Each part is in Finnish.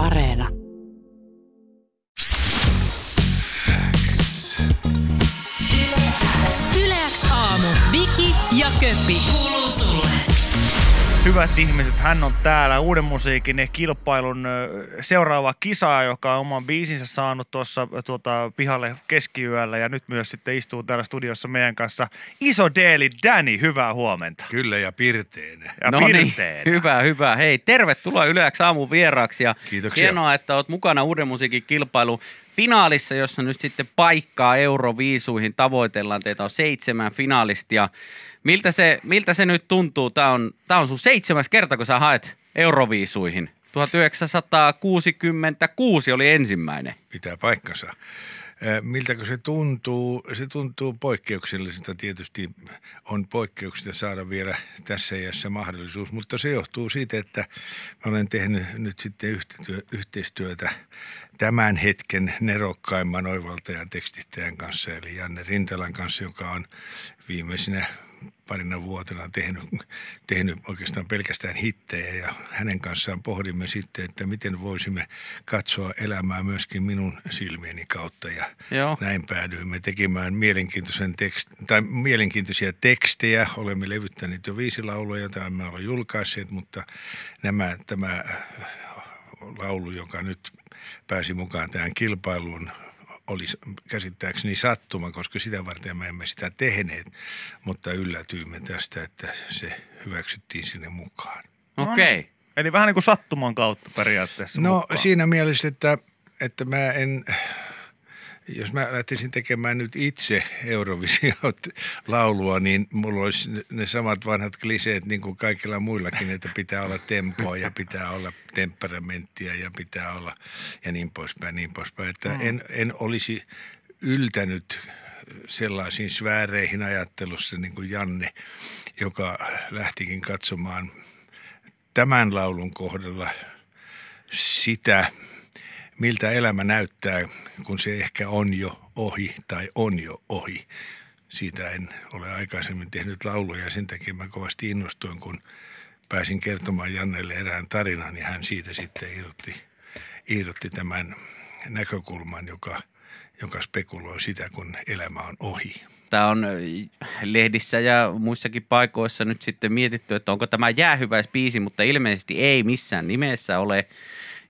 Areena. Yleäks aamu. Viki ja Köppi. Hyvät ihmiset, hän on täällä Uuden musiikin kilpailun seuraava kisa, joka on oman biisinsä saanut tuossa tuota, pihalle keskiyöllä ja nyt myös sitten istuu täällä studiossa meidän kanssa. Iso Deeli Danny, hyvää huomenta. Kyllä ja pirteänä. Ja no niin, hyvä, hyvä. Hei, tervetuloa Yleäksi aamun vieraaksi ja Kiitoksia. hienoa, että oot mukana Uuden musiikin kilpailu finaalissa, jossa nyt sitten paikkaa Euroviisuihin tavoitellaan. Teitä on seitsemän finalistia. Miltä se, miltä se nyt tuntuu? Tämä on, tämä on sun seitsemäs kerta, kun sä haet Euroviisuihin. 1966 oli ensimmäinen. Pitää paikkansa. Äh, Miltäkö se tuntuu? Se tuntuu poikkeukselliselta. Tietysti on poikkeuksista saada vielä tässä iässä mahdollisuus, mutta se johtuu siitä, että olen tehnyt nyt sitten yhteistyö- yhteistyötä tämän hetken nerokkaimman oivaltajan tekstittäjän kanssa, eli Janne Rintalan kanssa, joka on viimeisinä parina vuotena tehnyt, tehnyt oikeastaan pelkästään hittejä ja hänen kanssaan pohdimme sitten, että miten voisimme katsoa elämää myöskin minun silmieni kautta ja Joo. näin päädyimme tekemään mielenkiintoisen tekst, tai mielenkiintoisia tekstejä. Olemme levyttäneet jo viisi laulua, joita emme ole julkaisseet, mutta nämä, tämä laulu, joka nyt pääsi mukaan tähän kilpailuun, oli käsittääkseni sattuma, koska sitä varten me emme sitä tehneet, mutta yllätyimme tästä, että se hyväksyttiin sinne mukaan. Okei. Okay. Eli vähän niin kuin sattuman kautta periaatteessa No mukaan. siinä mielessä, että, että mä en, jos mä lähtisin tekemään nyt itse Eurovisio-laulua, niin mulla olisi ne- ne samat vanhat kliseet niin kuin kaikilla muillakin, että pitää olla tempoa ja pitää olla temperamenttia ja pitää olla ja niin poispäin, niin poispäin. Että mm. en, en olisi yltänyt sellaisiin sfääreihin ajattelussa niin kuin Janne, joka lähtikin katsomaan tämän laulun kohdalla sitä, miltä elämä näyttää, kun se ehkä on jo ohi tai on jo ohi. Siitä en ole aikaisemmin tehnyt lauluja ja sen takia mä kovasti innostuin, kun pääsin kertomaan Jannelle erään tarinan ja hän siitä sitten irrotti, irrotti tämän näkökulman, joka, joka spekuloi sitä, kun elämä on ohi. Tämä on ö, lehdissä ja muissakin paikoissa nyt sitten mietitty, että onko tämä jäähyväispiisi, mutta ilmeisesti ei missään nimessä ole.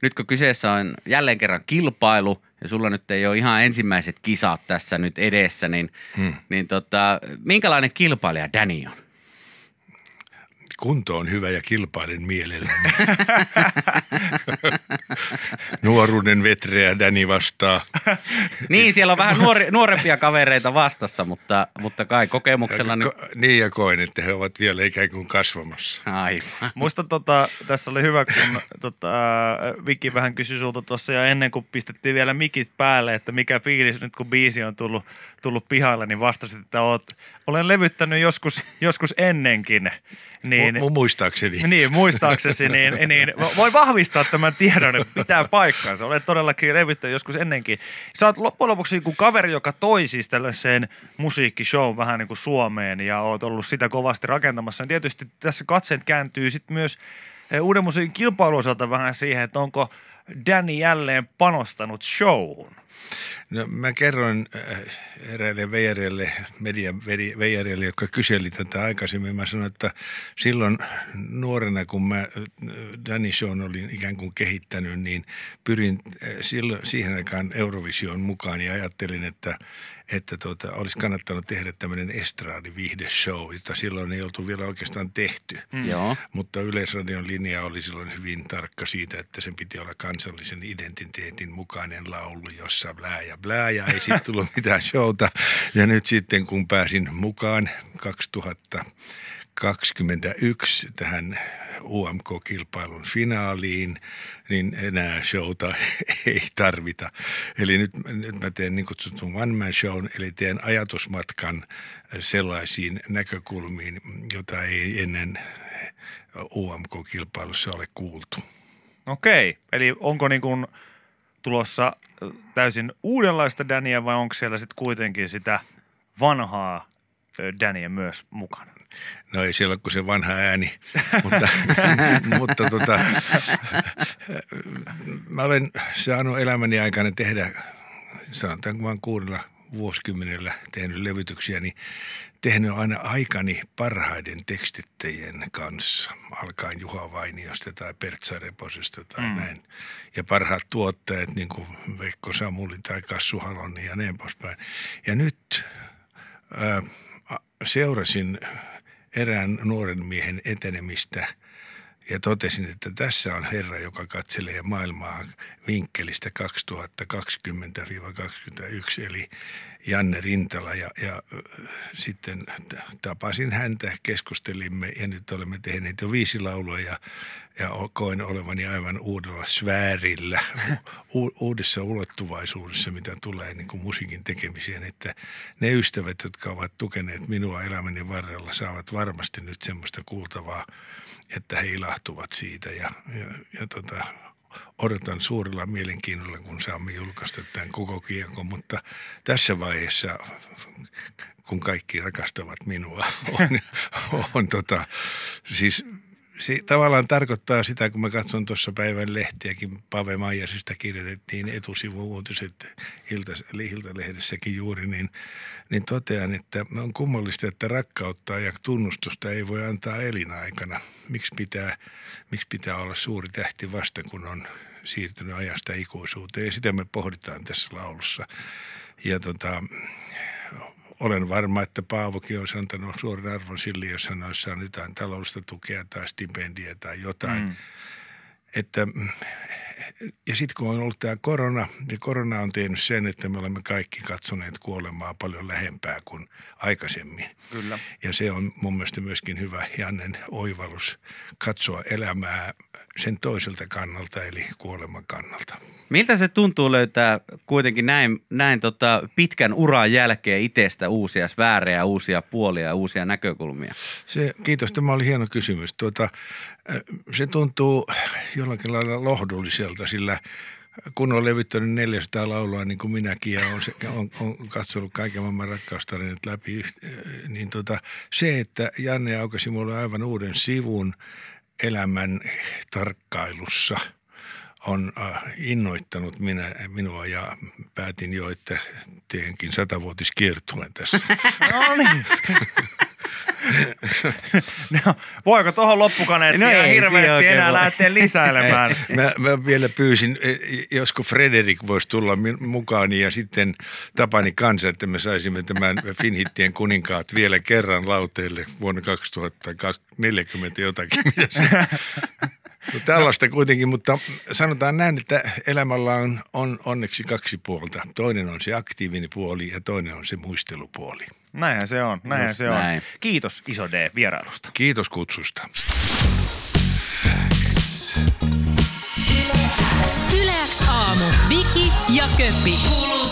Nyt kun kyseessä on jälleen kerran kilpailu ja sulla nyt ei ole ihan ensimmäiset kisat tässä nyt edessä, niin, hmm. niin tota, minkälainen kilpailija Danny on? Kunto on hyvä ja kilpailen mielelläni. Nuoruuden vetreä Dani vastaa. Niin, siellä on vähän nuori, nuorempia kavereita vastassa, mutta, mutta kai kokemuksella nyt... Ko- niin ja koen, että he ovat vielä ikään kuin kasvamassa. Aivan. Musta tota, tässä oli hyvä, kun tota, Viki vähän kysyi sulta tuossa ja ennen kuin pistettiin vielä mikit päälle, että mikä fiilis nyt kun biisi on tullut, tullut pihalle, niin vastasit, että oot, olen levyttänyt joskus, joskus ennenkin. Niin, Mu- muistaakseni. niin, muistaaksesi, niin, niin voi vahvistaa tämän tiedon, että pitää paikkaansa. Olet todellakin levyttänyt joskus ennenkin. Sä oot loppujen lopuksi niin kuin kaveri, joka toi siis tällaiseen musiikkishow vähän niin kuin Suomeen ja oot ollut sitä kovasti rakentamassa. Ja tietysti tässä katseet kääntyy sitten myös eh, uuden musiikin kilpailun osalta vähän siihen, että onko Danny jälleen panostanut showhun. No, mä kerroin äh, eräille veijareille, median veijareille, jotka kyseli tätä aikaisemmin. Mä sanoin, että silloin nuorena, kun mä äh, Danny Shown olin ikään kuin kehittänyt, niin pyrin äh, silloin, siihen aikaan Eurovision mukaan ja ajattelin, että että tuota, olisi kannattanut tehdä tämmöinen estraadiviihdeshow, jota silloin ei oltu vielä oikeastaan tehty. Mm. Joo. Mutta Yleisradion linja oli silloin hyvin tarkka siitä, että sen piti olla kansallisen identiteetin mukainen laulu, jossa blää ja blää ja ei sitten tullut mitään showta. Ja nyt sitten kun pääsin mukaan 2021 tähän UMK-kilpailun finaaliin, niin enää showta ei tarvita. Eli nyt, nyt mä teen niin kutsutun one man show, eli teen ajatusmatkan sellaisiin näkökulmiin, jota ei ennen UMK-kilpailussa ole kuultu. Okei, eli onko niin kuin tulossa täysin uudenlaista Dania vai onko siellä sitten kuitenkin sitä vanhaa ö, Dania myös mukana? No ei siellä kuin se vanha ääni, mutta, mutta tota, mä olen saanut elämäni aikana tehdä, sanotaanko vaan kuudella vuosikymmenellä tehnyt levytyksiä, niin tehnyt aina aikani parhaiden tekstittäjien kanssa, alkaen Juha Vainiosta tai Pertsa Reposesta tai mm. näin. Ja parhaat tuottajat, niin kuin Veikko Samuli tai Kassu Haloni ja näin poispäin. Ja nyt äh, seurasin erään nuoren miehen etenemistä – ja totesin, että tässä on Herra, joka katselee maailmaa vinkkelistä 2020-2021, eli Janne Rintala. Ja, ja sitten tapasin häntä, keskustelimme ja nyt olemme tehneet jo viisi laulua ja, ja koin olevani aivan uudella sfäärillä, u, uudessa ulottuvaisuudessa, mitä tulee niin kuin musiikin tekemiseen. Että ne ystävät, jotka ovat tukeneet minua elämäni varrella, saavat varmasti nyt semmoista kuultavaa – että he ilahtuvat siitä ja, ja, ja tota, odotan suurella mielenkiinnolla, kun saamme julkaista tämän koko kiekon, mutta tässä vaiheessa, kun kaikki rakastavat minua, on, on tota, siis se tavallaan tarkoittaa sitä, kun mä katson tuossa päivän lehtiäkin, Pave Maijasista kirjoitettiin etusivu-uutiset Hilta, Hilta-lehdessäkin juuri, niin, niin totean, että on kummallista, että rakkautta ja tunnustusta ei voi antaa elinaikana. Miksi pitää, miksi pitää olla suuri tähti vasta, kun on siirtynyt ajasta ikuisuuteen? Ja sitä me pohditaan tässä laulussa. Ja tota, olen varma, että Paavokin olisi antanut suoran arvon sille, jos hän olisi saanut jotain taloudellista tukea tai stipendiä tai jotain. Mm. Että, ja sitten kun on ollut tämä korona, niin korona on tehnyt sen, että me olemme kaikki katsoneet kuolemaa paljon lähempää kuin aikaisemmin. Kyllä. Ja se on mun mielestä myöskin hyvä Jannen oivallus katsoa elämää sen toiselta kannalta, eli kuoleman kannalta. Miltä se tuntuu löytää kuitenkin näin, näin tota pitkän uran jälkeen itsestä uusia sfäärejä, uusia puolia ja uusia näkökulmia? Se, kiitos, tämä oli hieno kysymys. Tuota, se tuntuu jollakin lailla lohdulliselta, sillä kun on levyttänyt 400 laulua niin kuin minäkin ja on, on, on katsonut kaiken maailman rakkaustarinat läpi, niin tota, se, että Janne aukasi mulle aivan uuden sivun elämän tarkkailussa – on äh, innoittanut minä, minua ja päätin jo, että teenkin satavuotiskiertueen tässä. no niin. No, voiko tuohon loppukaneettiin no ei, hirveästi enää voi. lähteä lisäilemään? Mä, mä vielä pyysin, e, josko Frederik voisi tulla mukaan ja sitten Tapani kanssa, että me saisimme tämän Finhittien kuninkaat vielä kerran lauteille vuonna 2040 jotakin. No tällaista kuitenkin, mutta sanotaan näin, että elämällä on, on onneksi kaksi puolta. Toinen on se aktiivinen puoli ja toinen on se muistelupuoli. Näinhän se on, näinhän Just se näin. on. Kiitos Iso D vierailusta. Kiitos kutsusta. Yleäks aamu. Viki ja Köppi. Kuuluu